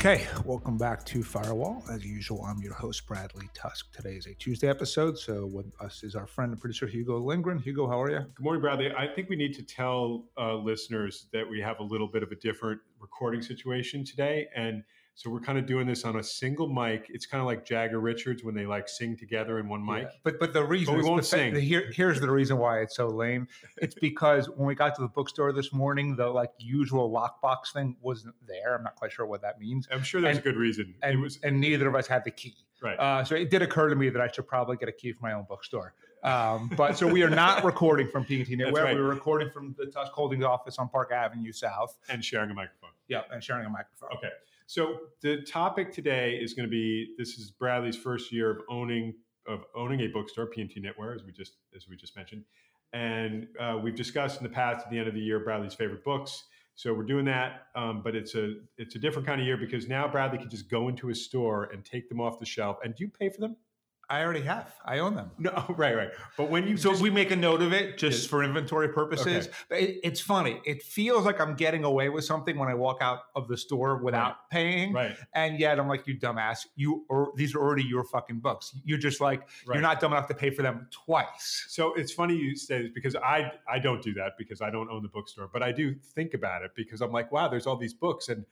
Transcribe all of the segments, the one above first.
Okay, welcome back to Firewall. As usual, I'm your host, Bradley Tusk. Today is a Tuesday episode, so with us is our friend and producer, Hugo Lindgren. Hugo, how are you? Good morning, Bradley. I think we need to tell uh, listeners that we have a little bit of a different recording situation today. And so we're kind of doing this on a single mic. It's kind of like Jagger Richards when they like sing together in one mic. Yeah, But but the reason But we won't the sing. the- here, here's the reason why it's so lame. It's because when we got to the bookstore this morning, the like usual lockbox thing wasn't there. I'm not quite sure what that means. I'm sure there's And- a good reason. And, it was and neither of us had the key. right. Uh, so it did occur to me that I should probably get a key for my own bookstore. Um, but so we are not recording from P&T right. We were recording from the Tusk Holdings office on Park Avenue South. and sharing a microphone. Yep, and sharing a microphone. Okay. So the topic today is going to be this is Bradley's first year of owning of owning a bookstore, P&T Knitwear, as we just as we just mentioned, and uh, we've discussed in the past at the end of the year Bradley's favorite books. So we're doing that, um, but it's a it's a different kind of year because now Bradley can just go into a store and take them off the shelf. And do you pay for them? I already have. I own them. No, right, right. But when you So just- we make a note of it just for inventory purposes. Okay. But it, it's funny. It feels like I'm getting away with something when I walk out of the store without paying. right, And yet I'm like, you dumbass. You or these are already your fucking books. You're just like right. you're not dumb enough to pay for them twice. So it's funny you say this because I I don't do that because I don't own the bookstore, but I do think about it because I'm like, wow, there's all these books, and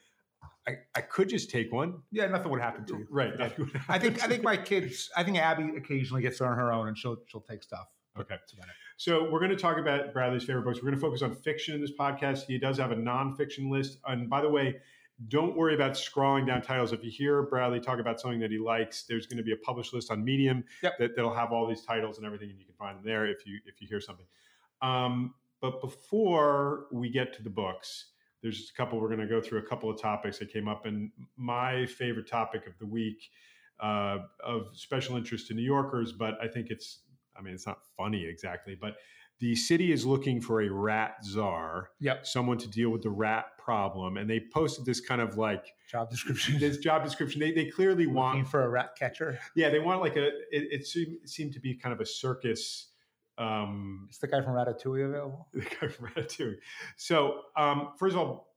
I, I could just take one. Yeah, nothing would happen to you. Right. Yeah. I think I think my kids. I think Abby occasionally gets on her own and she'll she'll take stuff. Okay. That's about it. So we're going to talk about Bradley's favorite books. We're going to focus on fiction in this podcast. He does have a nonfiction list, and by the way. Don't worry about scrolling down titles. If you hear Bradley talk about something that he likes, there's going to be a published list on Medium Yep. that, that'll have all these titles and everything, and you can find them there if you if you hear something. Um, but before we get to the books, there's just a couple. We're going to go through a couple of topics that came up, and my favorite topic of the week uh, of special interest to New Yorkers, but I think it's. I mean, it's not funny exactly, but the city is looking for a rat czar, Yep. someone to deal with the rat problem, and they posted this kind of like Job description. this job description. They they clearly Looking want for a rat catcher. yeah, they want like a. It, it seemed, seemed to be kind of a circus. Um, Is the guy from Ratatouille available? the guy from Ratatouille. So, um, first of all,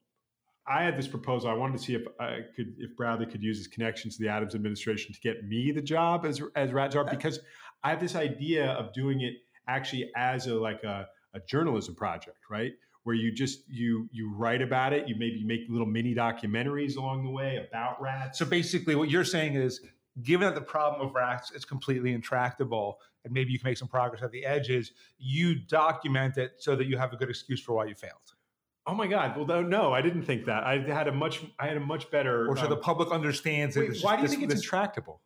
I had this proposal. I wanted to see if I could, if Bradley could use his connections to the Adams administration to get me the job as as rat czar, because I have this idea of doing it actually as a like a, a journalism project, right? Where you just you you write about it, you maybe make little mini documentaries along the way about rats. So basically, what you're saying is, given that the problem of rats is completely intractable, and maybe you can make some progress at the edges, you document it so that you have a good excuse for why you failed, Oh my God! Well, no, I didn't think that. I had a much, I had a much better. or so um, the public understands wait, this- why do you this- think it's this- intractable?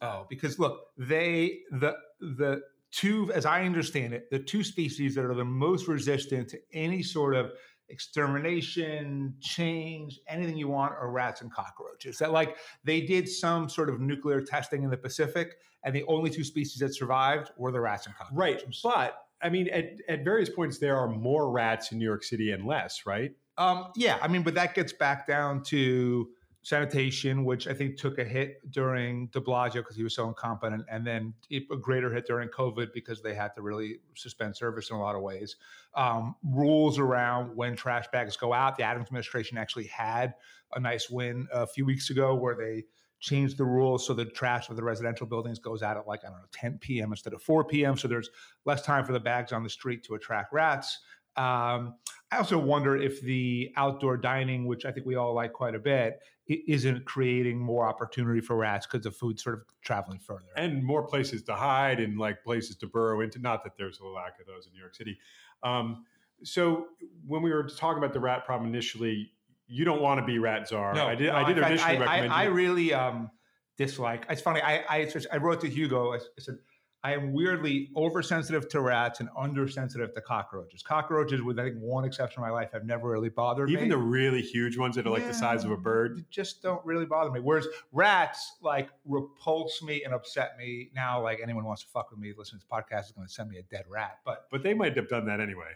Oh, because look, they the the two, as I understand it, the two species that are the most resistant to any sort of extermination, change, anything you want or rats and cockroaches. That like they did some sort of nuclear testing in the Pacific, and the only two species that survived were the rats and cockroaches. Right, but I mean, at, at various points, there are more rats in New York City and less, right? Um, yeah, I mean, but that gets back down to sanitation, which I think took a hit during De Blasio because he was so incompetent, and then a greater hit during COVID because they had to really suspend service in a lot of ways. Um, rules around when trash bags go out. The Adams administration actually had a nice win a few weeks ago where they changed the rules so the trash of the residential buildings goes out at like I don't know 10 p.m. instead of 4 p.m. So there's less time for the bags on the street to attract rats. Um, I also wonder if the outdoor dining, which I think we all like quite a bit, isn't creating more opportunity for rats because the food's sort of traveling further. And more places to hide and like places to burrow into. Not that there's a lack of those in New York City. Um, so when we were talking about the rat problem initially, you don't want to be rat czar. I did. no, I did in fact, initially I, recommend. I, I really um, dislike. It's funny. I I, I wrote to Hugo. I said I am weirdly oversensitive to rats and undersensitive to cockroaches. Cockroaches, with I think one exception in my life, have never really bothered Even me. Even the really huge ones that are like the size of a bird. just don't really bother me. Whereas rats like repulse me and upset me. Now, like anyone wants to fuck with me, listen to this podcast is going to send me a dead rat. But But they might have done that anyway.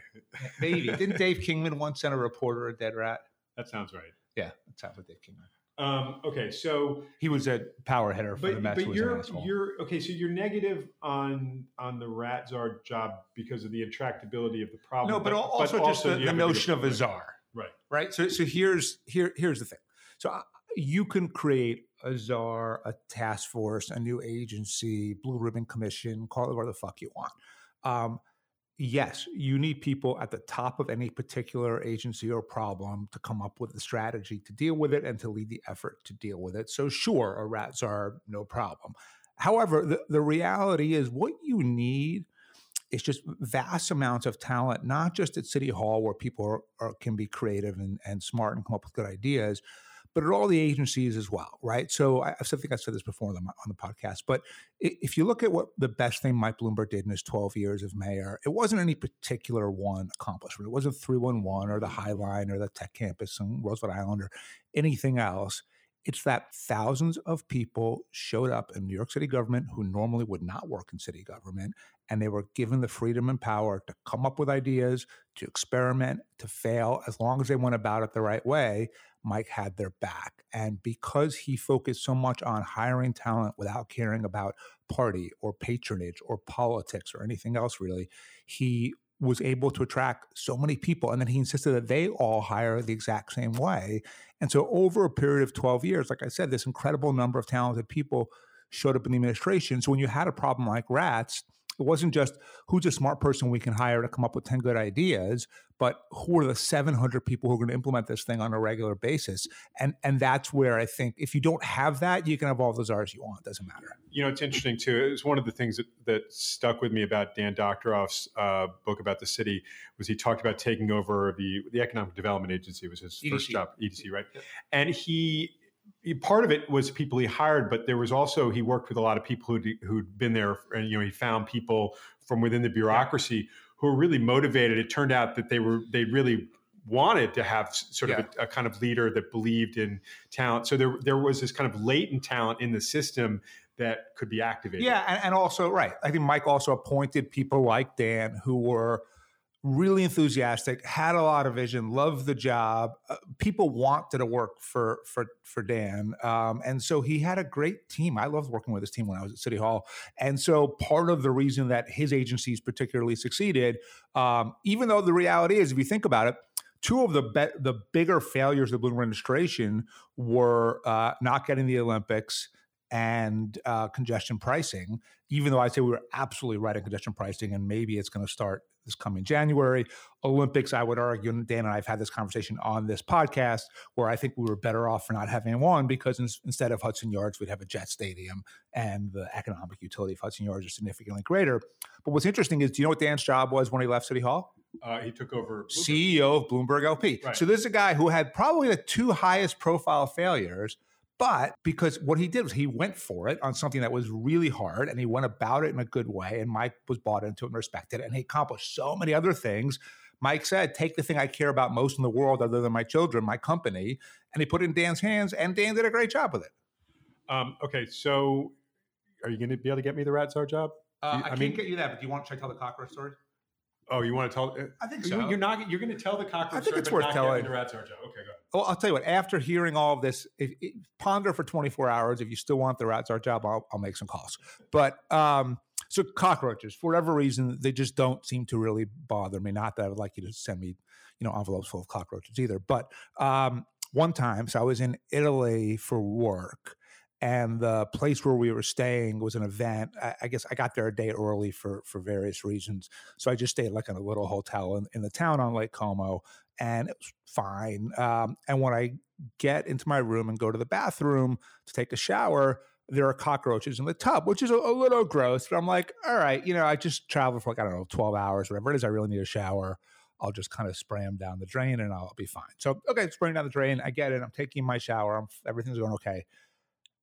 maybe didn't Dave Kingman once send a reporter a dead rat? That sounds right. Yeah, that sounds like Dave Kingman. Um, okay, so He was a power hitter for the but, Mets. but who was an you're you're okay. So you're negative on on the rat czar job because of the intractability of the problem. no, but, al- also just the, the notion of a czar. Right. right? So, so here's here here's the thing. So, you can create a czar, a task force, a new agency, blue ribbon commission, call it whatever the fuck you want. Um, yes, you need people at the top of any particular agency or problem to come up with a strategy to deal with it and to lead the effort to deal with it. So, sure, a czar, no problem. However, the, the reality is what you need is just vast amounts of talent, not just at City Hall where people are, are, can be creative and, and smart and come up with good ideas, but at all the agencies as well, right? So I, I think I said this before on the, on the podcast, but if you look at what the best thing Mike Bloomberg did in his 12 years of mayor, it wasn't any particular one accomplishment. It wasn't 311 or the mm-hmm. High Line or the Tech Campus in Roosevelt Island or anything else. It's that thousands of people showed up in New York City government who normally would not work in city government, and they were given the freedom and power to come up with ideas, to experiment, to fail, as long as they went about it the right way. Mike had their back. And because he focused so much on hiring talent without caring about party or patronage or politics or anything else, really, he was able to attract so many people. And then he insisted that they all hire the exact same way. And so, over a period of 12 years, like I said, this incredible number of talented people showed up in the administration. So, when you had a problem like rats, it wasn't just who's a smart person we can hire to come up with 10 good ideas but who are the 700 people who are going to implement this thing on a regular basis? And and that's where i think if you don't have that you can have all those r's you want. It doesn't matter. You know it's interesting too. It was one of the things that, that stuck with me about dan doctoroff's uh, book about the city was he talked about taking over the the economic development agency was his EDC. first job edc right? And he part of it was people he hired, but there was also he worked with a lot of people who'd, who'd been there, and you know he found people from within the bureaucracy who were really motivated. It turned out that they were they really wanted to have sort of a, a, kind of leader that believed in talent. So there there was this kind of latent talent in the system that could be activated. Yeah, and, and also right. I think Mike also appointed people like Dan who were really enthusiastic, had a lot of vision, loved the job. Uh, people wanted to work for for for Dan, um, and so he had a great team. I loved working with his team when I was at City Hall, and so part of the reason that his agencies particularly succeeded, um, even though the reality is, if you think about it. Two of the be- the bigger failures of the Bloomberg administration were uh, not getting the Olympics and uh, congestion pricing. Even though I say we were absolutely right on congestion pricing, and maybe it's going to start this coming January. Olympics, I would argue, and Dan and I have had this conversation on this podcast, where I think we were better off for not having one because in, instead of Hudson Yards, we'd have a jet stadium and the economic utility of Hudson Yards is significantly greater. But what's interesting is, do you know what Dan's job was when he left City Hall? Uh, he took over Bloomberg. CEO of Bloomberg LP. Right. So this is a guy who had probably the two highest profile failures – but because what he did was he went for it on something that was really hard and he went about it in a good way. And Mike was bought into it and respected it. And he accomplished so many other things. Mike said, take the thing I care about most in the world, other than my children, my company. And he put it in Dan's hands, and Dan did a great job with it. Um, okay, so are you going to be able to get me the Rat Czar job? Uh, I, I, can't mean, get you that, but do you want? Should I tell the cockroach story? Oh, you want to tell? I think so. You're not. You're going to tell the cockroach. I think it's worth telling. The rat czar job. Okay, go. Well, I'll tell you what. After hearing all of this, if, if, ponder for 24 hours. If you still want the rat czar job, I'll, I'll make some calls. But um, so cockroaches, for whatever reason, they just don't seem to really bother me. Not that I would like you to send me, you know, envelopes full of cockroaches either. But um, one time, so I was in Italy for work and the place where we were staying was an event. I, I, guess I got there a day early for for various reasons, so I just stayed like in a little hotel in, in the town on Lake Como, and it was fine. Um, and when I get into my room and go to the bathroom to take a shower, there are cockroaches in the tub, which is a, a little gross. But I'm like, all right, you know, I just traveled for like I don't know, 12 hours, whatever it is. I really need a shower. I'll just kind of spray them down the drain and I'll be fine. So, okay, spraying down the drain. I get it. I'm taking my shower. I'm, everything's going okay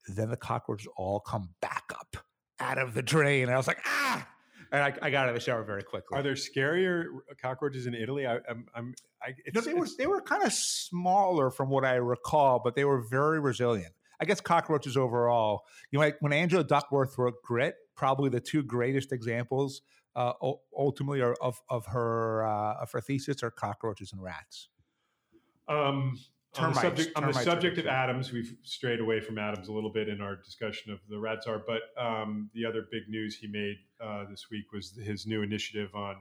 then the cockroaches all come back up out of the drain. And I was like, ah. And I, I got out of the shower very quickly. Are there scarier cockroaches in Italy? I, I'm, I'm I, no, they were they were kind of smaller from what I recall, but they were very resilient. I guess cockroaches overall. You know, like when Angela Duckworth wrote Grit, probably the two greatest examples uh, ultimately are of of her uh, of her thesis are cockroaches and rats. Um, on the subject, on the subject of Adams, we've strayed away from Adams a little bit in our discussion of the rat czar. But um, the other big news he made uh, this week was his new initiative on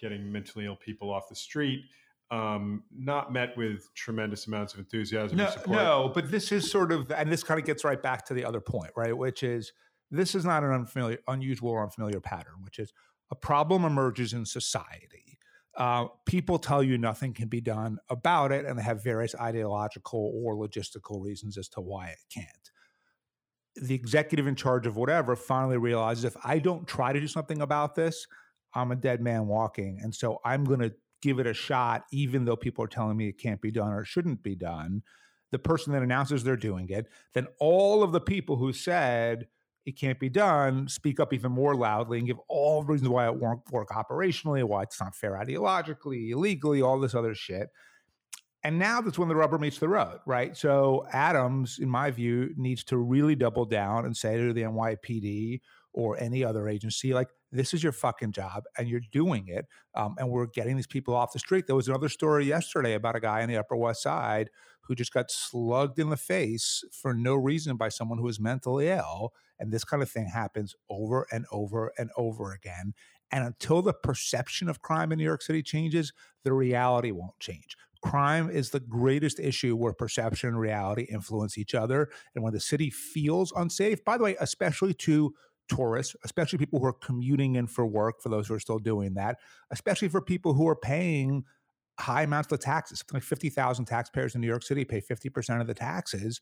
getting mentally ill people off the street. um, not met with tremendous amounts of enthusiasm. No, no, but this is sort of, and this kind of gets right back to the other point, right? Which is this is not an unfamiliar, unusual or unfamiliar pattern, which is a problem emerges in society. Uh, people tell you nothing can be done about it, and they have various ideological or logistical reasons as to why it can't. The executive in charge of whatever finally realizes if I don't try to do something about this, I'm a dead man walking. And so I'm going to give it a shot, even though people are telling me it can't be done or it shouldn't be done. The person that announces they're doing it, then all of the people who said it can't be done speak up even more loudly and give all the reasons why it won't work operationally, why it's not fair ideologically, illegally, all this other shit. And now that's when the rubber meets the road, right? So Adams, in my view, needs to really double down and say to the NYPD or any other agency, like, this is your fucking job and you're doing it. Um, and we're getting these people off the street. There was another story yesterday about a guy on the Upper West Side who just got slugged in the face for no reason by someone who is mentally ill. And this kind of thing happens over and over and over again. And until the perception of crime in New York City changes, the reality won't change. Crime is the greatest issue where perception and reality influence each other. And when the city feels unsafe, by the way, especially to tourists, especially people who are commuting in for work, for those who are still doing that, especially for people who are paying high amounts of taxes. Like 50,000 taxpayers in New York City pay 50% of the taxes.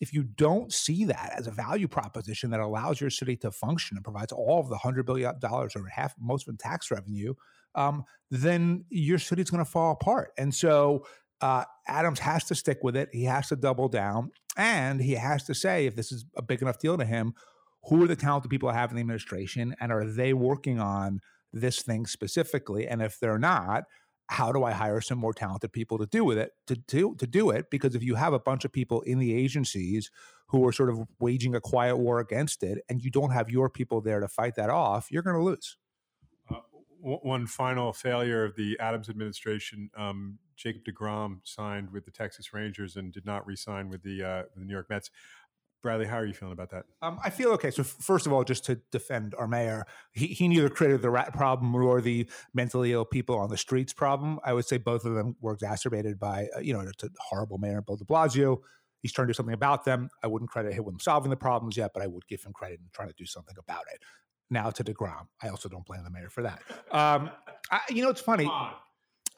If you don't see that as a value proposition that allows your city to function and provides all of the $100 billion or half, most of the tax revenue, um, then your city's going to fall apart. And so uh, Adams has to stick with it. He has to double down. And he has to say, if this is a big enough deal to him, who are the talented people I have in the administration and are they working on this thing specifically? And if they're not, how do I hire some more talented people to do with it to do to do it? Because if you have a bunch of people in the agencies who are sort of waging a quiet war against it, and you don't have your people there to fight that off, you're going to lose. Uh, one final failure of the Adams administration: um, Jacob Degrom signed with the Texas Rangers and did not re-sign with the uh, the New York Mets. Bradley, how are you feeling about that? Um, I feel okay. So, first of all, just to defend our mayor, he, he neither created the rat problem nor the mentally ill people on the streets problem. I would say both of them were exacerbated by, uh, you know, it's a horrible mayor, Bill de Blasio. He's trying to do something about them. I wouldn't credit him with solving the problems yet, but I would give him credit in trying to do something about it. Now to DeGrom. I also don't blame the mayor for that. Um, I, you know, it's funny.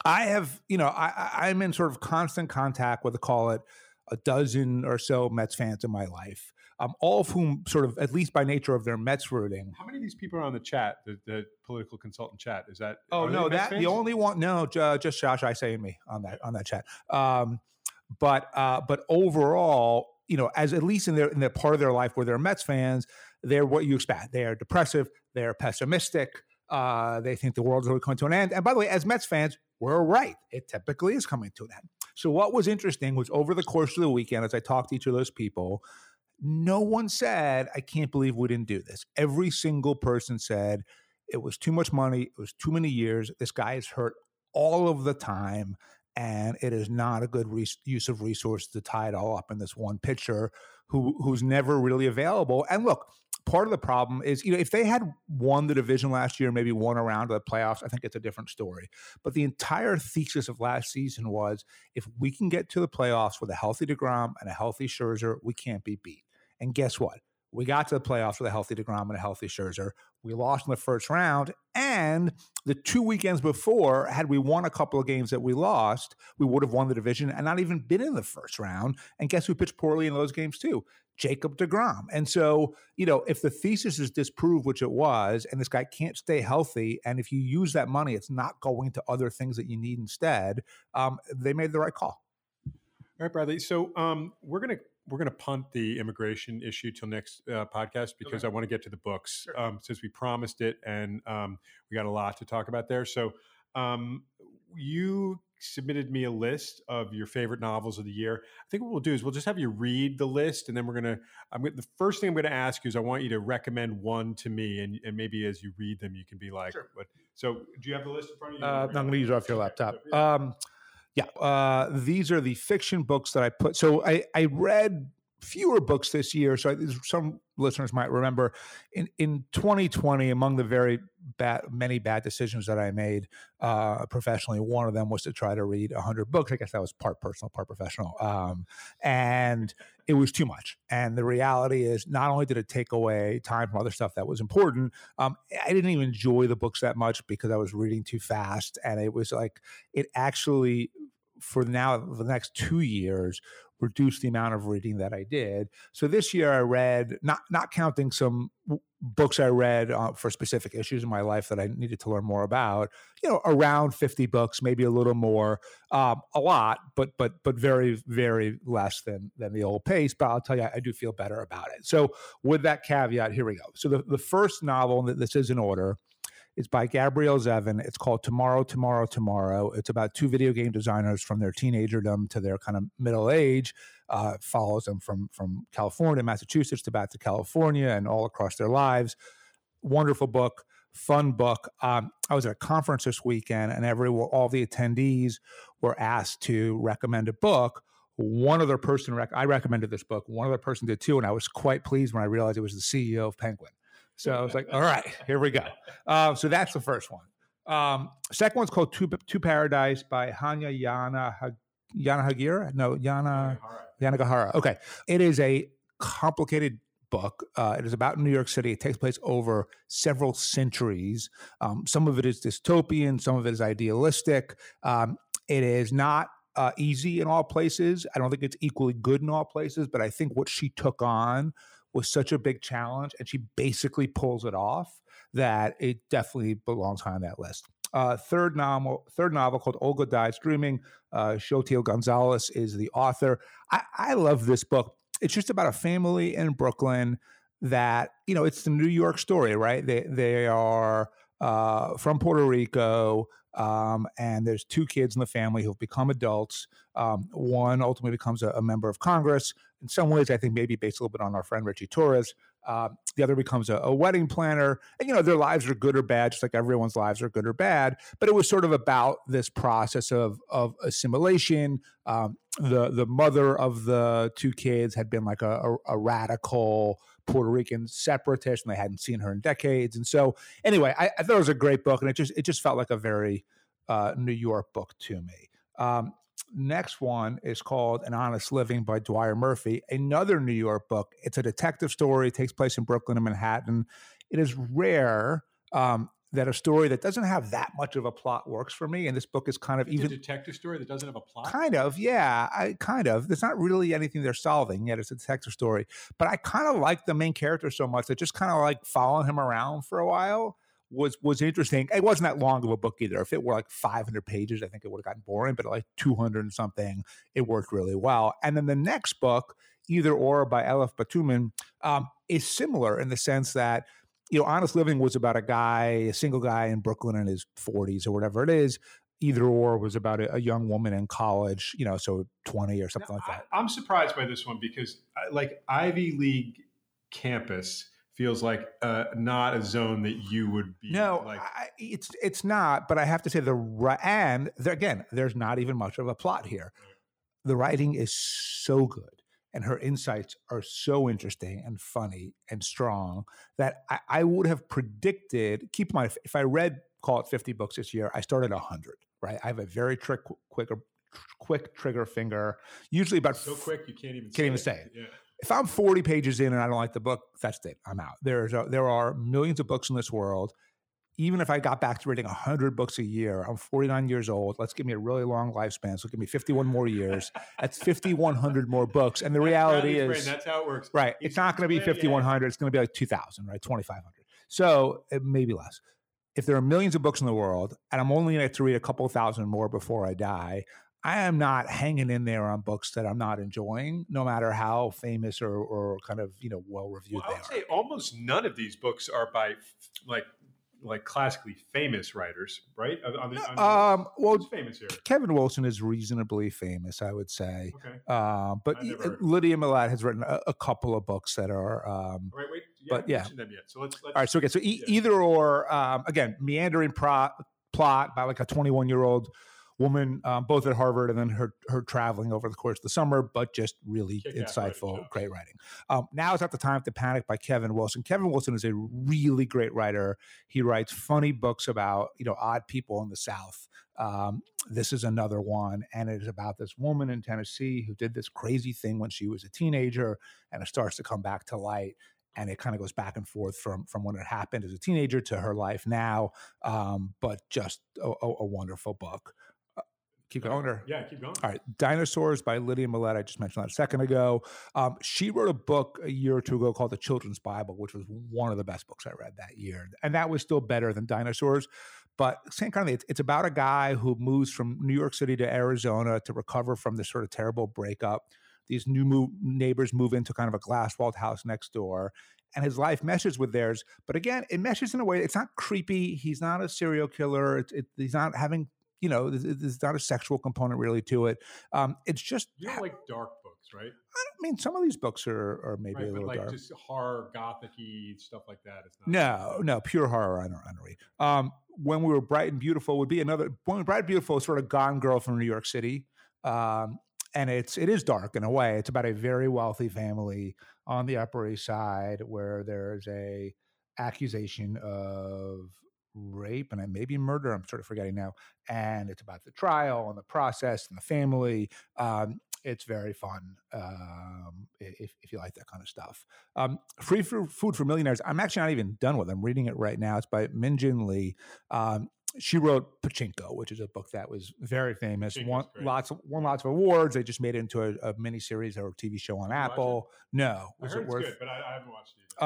I have, you know, I, I'm in sort of constant contact with, the call it, a dozen or so Mets fans in my life, um, all of whom sort of, at least by nature of their Mets rooting. How many of these people are on the chat, the, the political consultant chat? Is that? Oh no, that the only one. No, uh, just Josh Isay and me on that on that chat. Um, but uh, but overall, you know, as at least in their in their part of their life where they're Mets fans, they're what you expect. They are depressive. They're pessimistic. Uh, they think the world's really coming to an end. And by the way, as Mets fans, we're right. It typically is coming to an end. So what was interesting was over the course of the weekend, as I talked to each of those people, no one said, I can't believe we didn't do this. Every single person said it was too much money, it was too many years. This guy is hurt all of the time. And it is not a good re- use of resources to tie it all up in this one pitcher who who's never really available. And look, part of the problem is, you know, if they had won the division last year, maybe won a round of the playoffs, I think it's a different story. But the entire thesis of last season was if we can get to the playoffs with a healthy DeGrom and a healthy Scherzer, we can't be beat. And guess what? We got to the playoffs with a healthy DeGrom and a healthy Scherzer. We lost in the first round. And the two weekends before, had we won a couple of games that we lost, we would have won the division and not even been in the first round. And guess who pitched poorly in those games too? Jacob DeGrom. And so, you know, if the thesis is disproved, which it was, and this guy can't stay healthy, and if you use that money, it's not going to other things that you need instead, um, they made the right call. All right, Bradley. So um, we're going to we're going to punt the immigration issue till next uh, podcast because okay. I want to get to the books sure. um, since we promised it and um, we got a lot to talk about there. So um, you submitted me a list of your favorite novels of the year. I think what we'll do is we'll just have you read the list, and then we're gonna. I'm the first thing I'm gonna ask you is I want you to recommend one to me, and and maybe as you read them, you can be like, sure. "What?" So, do you have the list in front of you? Uh, I'm gonna use it off your laptop. Um, yeah, uh, these are the fiction books that I put. So I, I read fewer books this year. So some listeners might remember in, in 2020, among the very bad, many bad decisions that I made uh, professionally, one of them was to try to read 100 books. I guess that was part personal, part professional. Um, and it was too much. And the reality is, not only did it take away time from other stuff that was important, um, I didn't even enjoy the books that much because I was reading too fast. And it was like, it actually for now the next two years reduce the amount of reading that I did. So this year I read, not not counting some books I read uh, for specific issues in my life that I needed to learn more about. You know, around fifty books, maybe a little more, um, a lot, but but but very very less than than the old pace. But I'll tell you, I, I do feel better about it. So with that caveat, here we go. So the the first novel that this is in order it's by Gabrielle Zevin. It's called Tomorrow, Tomorrow, Tomorrow. It's about two video game designers from their teenagerdom to their kind of middle age. Uh, follows them from from California, Massachusetts to back to California and all across their lives. Wonderful book, fun book. Um, I was at a conference this weekend, and every all the attendees were asked to recommend a book one other person rec- I recommended this book. One other person did too, and I was quite pleased when I realized it was the CEO of Penguin. So I was like, all right, here we go. Uh, so that's the first one. Um, second one's called To, To Paradise by Hanya Yana Yana Hagira. No, Yana Yana Gahara. Okay, it is a complicated book. Uh, it is about New York City. It takes place over several centuries. Um, some of it is dystopian. Some of it is idealistic. Um, it is not uh, easy in all places. I don't think it's equally good in all places, but I think what she took on was such a big challenge, and she basically pulls it off that it definitely belongs high on that list. Uh, third novel, third novel called Olga Dies Dreaming. Uh, Xochitl Gonzalez is the author. I, I love this book. It's just about a family in Brooklyn that you know it's the New York story, right? They they are uh, from Puerto Rico. Um, and there's two kids in the family who've become adults. Um, one ultimately becomes a, a, member of Congress. In some ways, I think maybe based a little bit on our friend Richie Torres. Uh, the other becomes a, a, wedding planner. And, you know, their lives are good or bad, just like everyone's lives are good or bad. But it was sort of about this process of, of assimilation. Um, the, the mother of the two kids had been like a, a, a radical Puerto Rican separatist, and they hadn't seen her in decades. And so, anyway, I, I thought it was a great book, and it just it just felt like a very uh, New York book to me. Um, next one is called An Honest Living by Dwyer Murphy, another New York book. It's a detective story. It takes place in Brooklyn and Manhattan. It is rare um, that a story that doesn't have that much of a plot works for me. And this book is kind of it's even a detective story that doesn't have a plot. Kind of, yeah. I kind of. There's not really anything they're solving yet. It's a detective story, but I kind of like the main character so much that just kind of like following him around for a while was was interesting. It wasn't that long of a book either. If it were like 500 pages, I think it would have gotten boring. But like 200 and something, it worked really well. And then the next book, Either or by Elif Batuman, um, is similar in the sense that you know, Honest Living was about a guy, a single guy in Brooklyn in his 40s or whatever it is. Either or was about a, a young woman in college, you know, so 20 or something now, like that. I, am surprised by this one because, like, Ivy League campus feels like uh, not a zone that you would be. No, like. I, it's it's not. But I have to say the and there, again, there's not even much of a plot here. The writing is so good and her insights are so interesting and funny and strong that I, I, would have predicted. Keep in mind, if, if, I read call it fifty books this year, I started hundred. Right, I have a very trick, quick, quick trigger finger. Usually about so quick you can't even can't say even it. say it. Yeah. If I'm 40 pages in and I don't like the book, that's it. I'm out. There's a, there are millions of books in this world even if I got back to reading 100 books a year, I'm 49 years old. Let's give me a really long lifespan. So give me 51 more years. That's 5,100 more books. And the reality is, brain, that's how it works. Right. It's, it's not going to be 5,100. It's going to be like 2,000, right? 2,500. So uh, it may be less. If there are millions of books in the world and I'm only going to have to read a couple thousand more before I die, I am not hanging in there on books that I'm not enjoying, no matter how famous or, or kind of you know well reviewed well, they I would say almost none of these books are by like like classically famous writers, right? On the, on um, well, famous here. Kevin Wilson is reasonably famous, I would say. Okay. Uh, but Lydia Millet has written a, a, couple of books that are. Um, right, wait. Yeah, but yeah. Them yet. So let's, let's, All right. So okay. So e- yeah. either or. Um, again, meandering pro- plot by like a 21 year old woman, um, both at Harvard and then her her traveling over the course of the summer, but just really insightful, writing great writing. Um, now is not the time to panic by Kevin Wilson. Kevin Wilson is a really great writer. He writes funny books about you know odd people in the South. Um, this is another one, and it is about this woman in Tennessee who did this crazy thing when she was a teenager, and it starts to come back to light. And it kind of goes back and forth from from when it happened as a teenager to her life now. Um, but just a, a, a wonderful book. Keep going, or Yeah, keep going. all right, Dinosaurs by Lydia Millet. I just mentioned that a second ago. Um, she wrote a book a year or two ago called The Children's Bible, which was one of the best books I read that year. And that was still better than Dinosaurs. But same kind of thing. It's, it's about a guy who moves from New York City to Arizona to recover from this sort of terrible breakup. These new move, neighbors move into kind of a glass walled house next door. And his life meshes with theirs. But again, it meshes in a way, it's not creepy. He's not a serial killer. It, it, he's not having you know, there's, not a sexual component really to it. Um, it's just, You don't like dark books, right? I mean, some of these books are, are maybe right, a little like dark. just horror, gothicy stuff like that. It's not. No, no, pure horror. I don't, I don't read. Um, when we were bright and beautiful would be another. When we were bright and beautiful is sort of Gone Girl from New York City, um, and it's it is dark in a way. It's about a very wealthy family on the Upper East Side where there's a accusation of rape and maybe murder. I'm sort of forgetting now. And it's about the trial and the process and the family. Um, it's very fun um, if, if you like that kind of stuff. Um, Free for Food for Millionaires. I'm actually not even done with. it. I'm reading it right now. It's by Min Jin Lee. Um, she wrote Pachinko, which is a book that was very famous. Pachinko's Won great. lots of won lots of awards. They just made it into a, a mini series or a TV show on? Apple. No, was it it's worth? good, but I, I haven't watched it.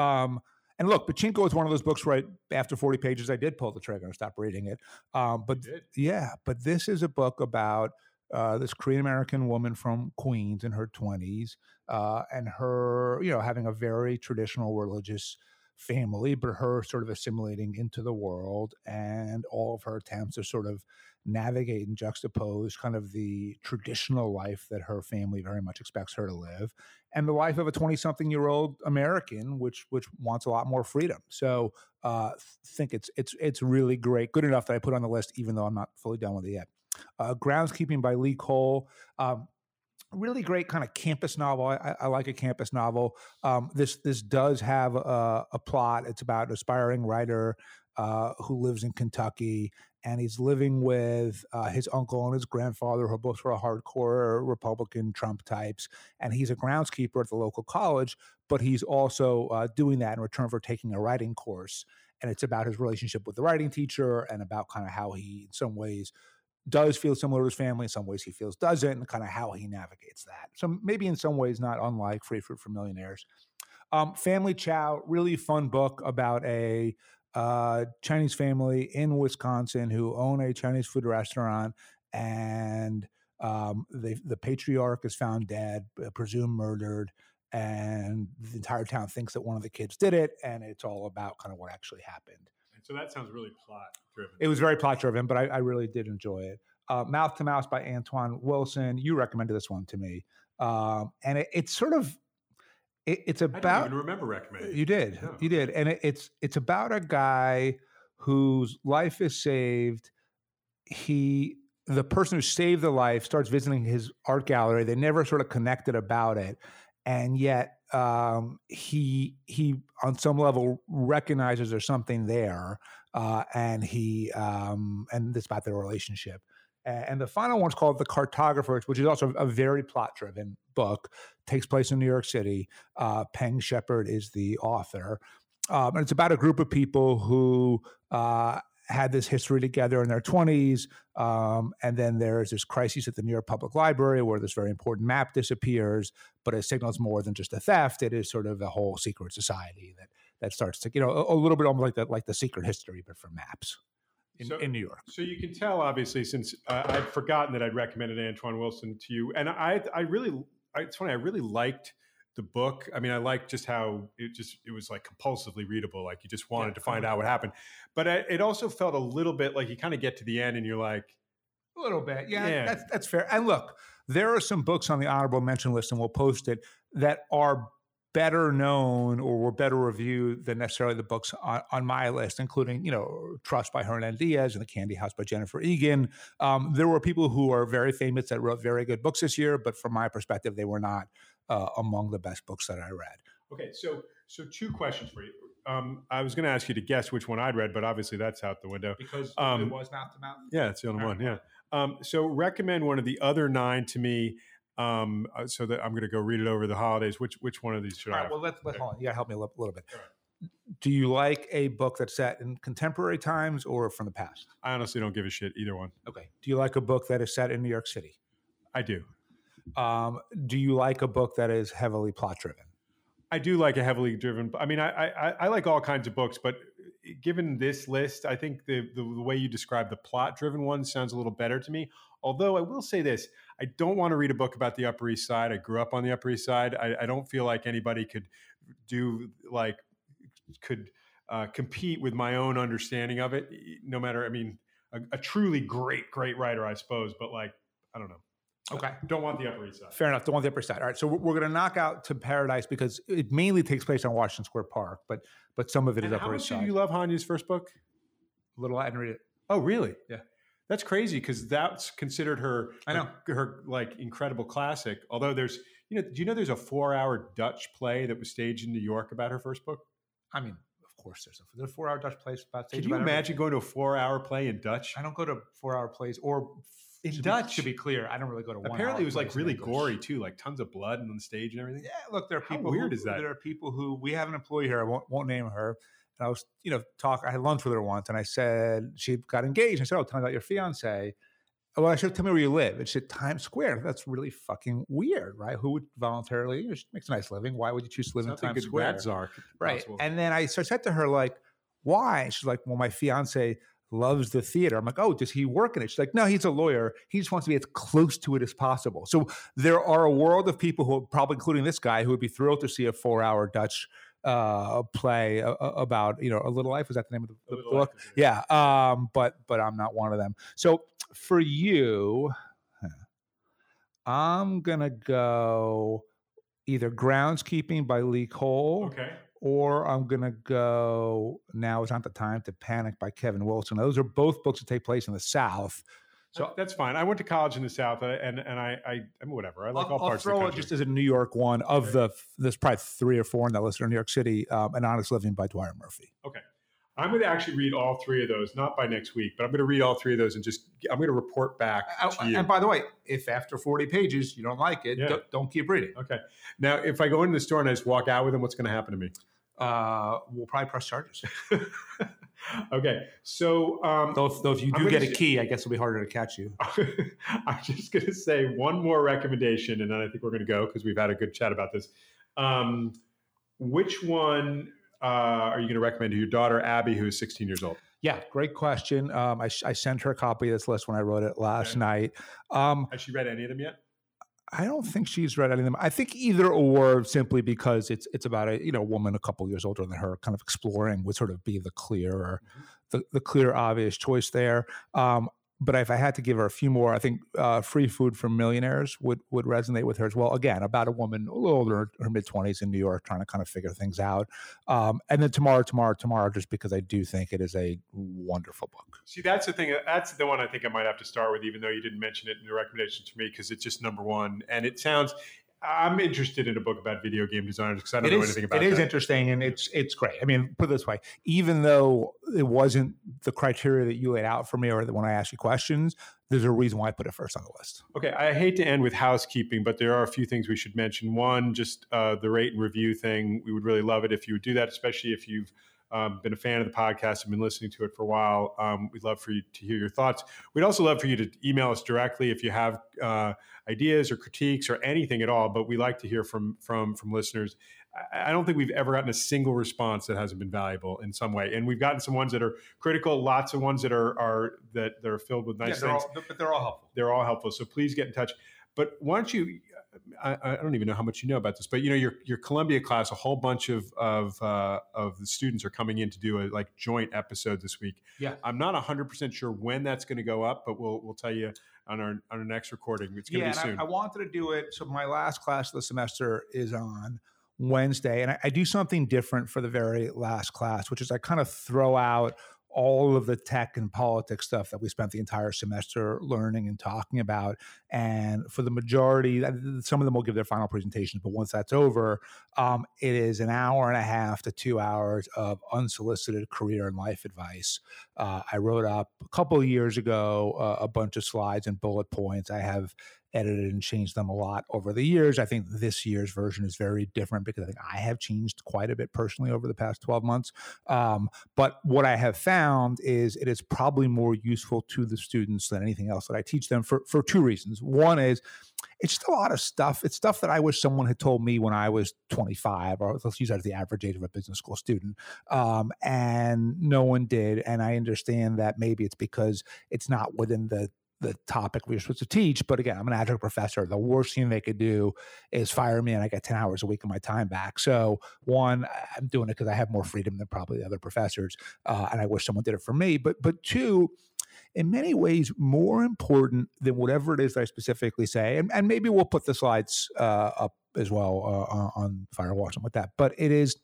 And look, Pachinko is one of those books where I, after 40 pages, I did pull the trigger and stop reading it. Um, but yeah, but this is a book about uh, this Korean American woman from Queens in her 20s uh, and her, you know, having a very traditional religious family, but her sort of assimilating into the world and all of her attempts to sort of navigate and juxtapose kind of the traditional life that her family very much expects her to live and the life of a 20 something year old American, which which wants a lot more freedom. So uh, think it's it's it's really great, good enough that I put on the list, even though I'm not fully done with it yet. Uh, Groundskeeping by Lee Cole. Um, really great kind of campus novel. I, I like a campus novel. Um, this this does have a, a plot. It's about an aspiring writer uh, who lives in Kentucky, and he's living with uh, his uncle and his grandfather, who both were hardcore Republican Trump types. And he's a groundskeeper at the local college, but he's also uh, doing that in return for taking a writing course. And it's about his relationship with the writing teacher and about kind of how he, in some ways, does feel similar to his family. In some ways, he feels doesn't, and kind of how he navigates that. So maybe in some ways, not unlike Free Fruit for Millionaires. Um, family Chao, really fun book about a uh, Chinese family in Wisconsin who own a Chinese food restaurant, and um, they, the patriarch is found dead, presumed murdered, and the entire town thinks that one of the kids did it, and it's all about kind of what actually happened. And so that sounds really plot driven. It was very plot driven, but I, I really did enjoy it. Uh, Mouth to Mouth by Antoine Wilson. You recommended this one to me, um, and it, it's sort of it, it's I about even remember recommending. you did No. you did, and it, it's it's about a guy whose life is saved. He the person who saved the life starts visiting his art gallery. They never sort of connected about it, and yet um, he he on some level recognizes there's something there, uh, and he um, and it's about their relationship. And the final one's called The Cartographers, which is also a very plot driven book. Takes place in New York City. Uh, Peng Shepherd is the author. Um, and it's about a group of people who uh, had this history together in their 20s. Um, and then there's this crisis at the New York Public Library where this very important map disappears, but it signals more than just a theft. It is sort of a whole secret society that that starts to, you know, a, a little bit almost like the, like the secret history, but for maps in, So- in New York. So you can tell, obviously, since uh, I'd forgotten that I'd recommended Antoine Wilson to you, and I, I really, I, it's funny, I really liked the book. I mean, I liked just how it just, it was like compulsively readable. Like you just wanted Yeah, to find out what happened, but I, it also felt a little bit like you kind of get to the end and you're like, A little bit, yeah, Yeah. That's that's fair. And look, there are some books on the honorable mention list, and we'll post it that are better known or were better reviewed than necessarily the books on, on my list, including, you know, Trust by Hernan Diaz and The Candy House by Jennifer Egan. Um, there were people who are very famous that wrote very good books this year, but from my perspective, they were not uh, among the best books that I read. Okay, so so two questions for you. Um, I was going to ask you to guess which one I'd read, but obviously that's out the window. Because Um, it was mouth to mouth. Yeah, it's the only All one. right. Yeah. Um, so recommend one of the other nine to me. Um, uh, so that I'm going to go read it over the holidays. Which which one of these should All I? right, well, let's, let's hold on. You got to help me a little, little bit. Do you like a book that's set in contemporary times or from the past? I honestly don't give a shit either one. Okay. Do you like a book that is set in New York City? I do. Um, do you like a book that is heavily plot driven? I do like a heavily driven. I mean, I, I I like all kinds of books, but given this list, I think the the, the way you describe the plot driven one sounds a little better to me. Although I will say this, I don't want to read a book about the Upper East Side. I grew up on the Upper East Side. I, I don't feel like anybody could do like could uh, compete with my own understanding of it. No matter, I mean, a, a truly great great writer, I suppose, but like I don't know. Okay. Don't want the Upper East Side. Fair enough. Don't want the upper side. All right. So we're, going to knock out to Paradise because it mainly takes place on Washington Square Park, but but some of it is And how Upper much East did Side. you love Hanya's first book? A little I didn't read it. Oh, really? Yeah. That's crazy because that's considered her. I know. her, her, like incredible classic. Although there's, you know, do you know there's a four-hour Dutch play that was staged in New York about her first book? I mean, of course, there's a, there's a four hour Dutch play about Can stage you about everything. imagine going to a four-hour play in Dutch? I don't go to four hour plays or In to Dutch. Be, to be clear, I don't really go to one. Apparently, it was like really gory too, like tons of blood on the stage and everything. Yeah, look, there are How people. weird who, is that? There are people who we have an employee here. I won't, won't name her. And I was, you know, talk. I had lunch with her once, and I said she got engaged. I said, "Oh, tell me about your fiance." Well, I said, "Tell me where you live." And she said, "Times Square." That's really fucking weird, right? Who would voluntarily? You know, she makes a nice living. Why would you choose to live in Sounds like Times Square? czar, right possible. and then i so I said to her like why she's like well my fiance loves the theater. I'm like oh does he work in it? She's like no he's a lawyer. He just wants to be as close to it as possible. So there are a world of people who probably including this guy who would be thrilled to see a four hour dutch uh play uh, uh, about you know a little life. Was that the name of the, the book? Life yeah. Um but but i'm not one of them. So for you i'm gonna go either groundskeeping by lee cole Okay. Or I'm gonna go now is not the time to panic by Kevin Wilson. Those are both books that take place in the South. So that's fine. I went to college in the South, and and I, I, I mean, whatever. I like I'll, all I'll parts of throw the it just as a New York one of Okay. the there's probably three or four in that list are New York City. Um, An Honest Living by Dwyer Murphy. I'm going to actually read all three of those, not by next week, but I'm going to read all three of those and just I'm going to report back to you. Oh, and by the way, if after 40 pages you don't like it, Yeah. don't, don't keep reading. okay. Now, if I go into the store and I just walk out with them, what's going to happen to me? Uh, we'll probably press charges. okay. So um, Though, if- though if you do get a key, I guess it'll be harder to catch you. I'm just going to say one more recommendation, and then I think we're going to go because we've had a good chat about this. Um, which one uh, are you going to recommend to your daughter, Abby, who is 16 years old? Yeah, great question. Um, I, I sent her a copy of this list when I wrote it last Okay. night. Um, Has she read any of them yet? I don't think she's read any of them. I think either or, simply because it's it's about a you know woman a couple years older than her, kind of exploring would sort of be the clearer, the, the clear obvious choice there. Um, but if I had to give her a few more, I think uh, "Free Food for Millionaires" would would resonate with her as well. Again, about a woman a little older, her mid twenties in New York, trying to kind of figure things out. Um, and then "Tomorrow, Tomorrow, Tomorrow," just because I do think it is a wonderful book. See, that's the thing. That's the one I think I might have to start with, even though you didn't mention it in the recommendation to me, because it's just number one. And it sounds, I'm interested in a book about video game designers because I don't It know is, anything about it. it is interesting and it's it's great. I mean, put it this way: even though it wasn't the criteria that you laid out for me, or that when I asked you questions, there's a reason why I put it first on the list. Okay, I hate to end with housekeeping, but there are a few things we should mention. One, just uh, the rate and review thing. We would really love it if you would do that, especially if you've um, been a fan of the podcast and been listening to it for a while. Um, we'd love for you to hear your thoughts. We'd also love for you to email us directly if you have uh, ideas or critiques or anything at all. But we like to hear from from from listeners. I I don't think we've ever gotten a single response that hasn't been valuable in some way, and we've gotten some ones that are critical, lots of ones that are are that that are filled with nice they're things all, but they're all helpful. they're all helpful. So please get in touch. But why don't you? I, I don't even know how much you know about this, but you know your your Columbia class, a whole bunch of of uh, of the students are coming in to do a like joint episode this week. Yeah. I'm not 100 percent sure when that's going to go up, but we'll we'll tell you on our on our next recording. It's going to Yeah, be soon. I, I wanted to do it. So my last class of the semester is on Wednesday, and I, I do something different for the very last class, which is I kind of throw out all of the tech and politics stuff that we spent the entire semester learning and talking about. And for the majority, some of them will give their final presentations, but once that's over, um, it is an hour and a half to two hours of unsolicited career and life advice. Uh, I wrote up a couple of years ago uh, a bunch of slides and bullet points. I have edited and changed them a lot over the years. I think this year's version is very different because I think I have changed quite a bit personally over the past 12 months. Um, but what I have found is it is probably more useful to the students than anything else that I teach them for, for two reasons. One is it's just a lot of stuff. It's stuff that I wish someone had told me when I was 25, or let's use that as the average age of a business school student. Um, and no one did. And I understand that maybe it's because it's not within the the topic we are supposed to teach. But again, I'm an adjunct professor. The worst thing they could do is fire me and I get 10 hours a week of my time back. So, one, I'm doing it because I have more freedom than probably the other professors. Uh, and I wish someone did it for me. But, but two, in many ways, more important than whatever it is that I specifically say. And, and maybe we'll put the slides uh, up as well uh, on Firewall and with that. But it is,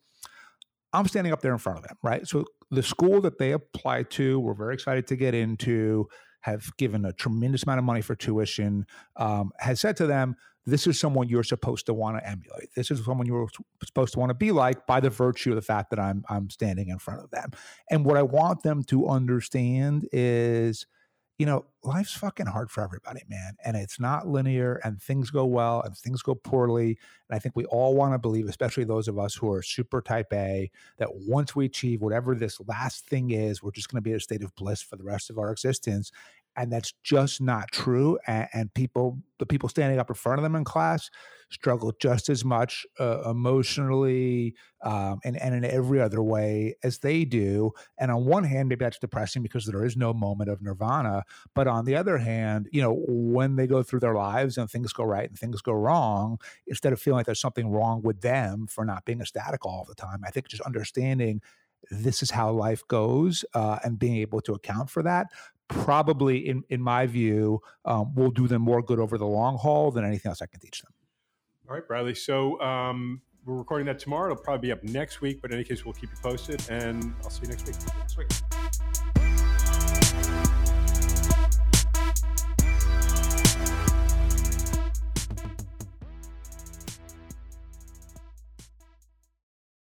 I'm standing up there in front of them, right? So, the school that they apply to, we're very excited to get into have given a tremendous amount of money for tuition, um, has said to them, this is someone you're supposed to want to emulate. This is someone you're supposed to want to be like by the virtue of the fact that I'm I'm standing in front of them. And what I want them to understand is you know, life's fucking hard for everybody, man. And it's not linear and things go well and things go poorly. And I think we all want to believe, especially those of us who are super type A, that once we achieve whatever this last thing is, we're just going to be in a state of bliss for the rest of our existence and that's just not true and, and, people the people standing up in front of them in class struggle just as much uh, emotionally um, and, and in every other way as they do and on one hand maybe that's depressing because there is no moment of nirvana but on the other hand you know when they go through their lives and things go right and things go wrong instead of feeling like there's something wrong with them for not being ecstatic all the time i think just understanding this is how life goes uh, and being able to account for that probably, in, in my view, um, will do them more good over the long haul than anything else I can teach them. All right, Bradley. So um, we're recording that tomorrow. It'll probably be up next week, but in any case, we'll keep you posted, and I'll see you next week. Next week.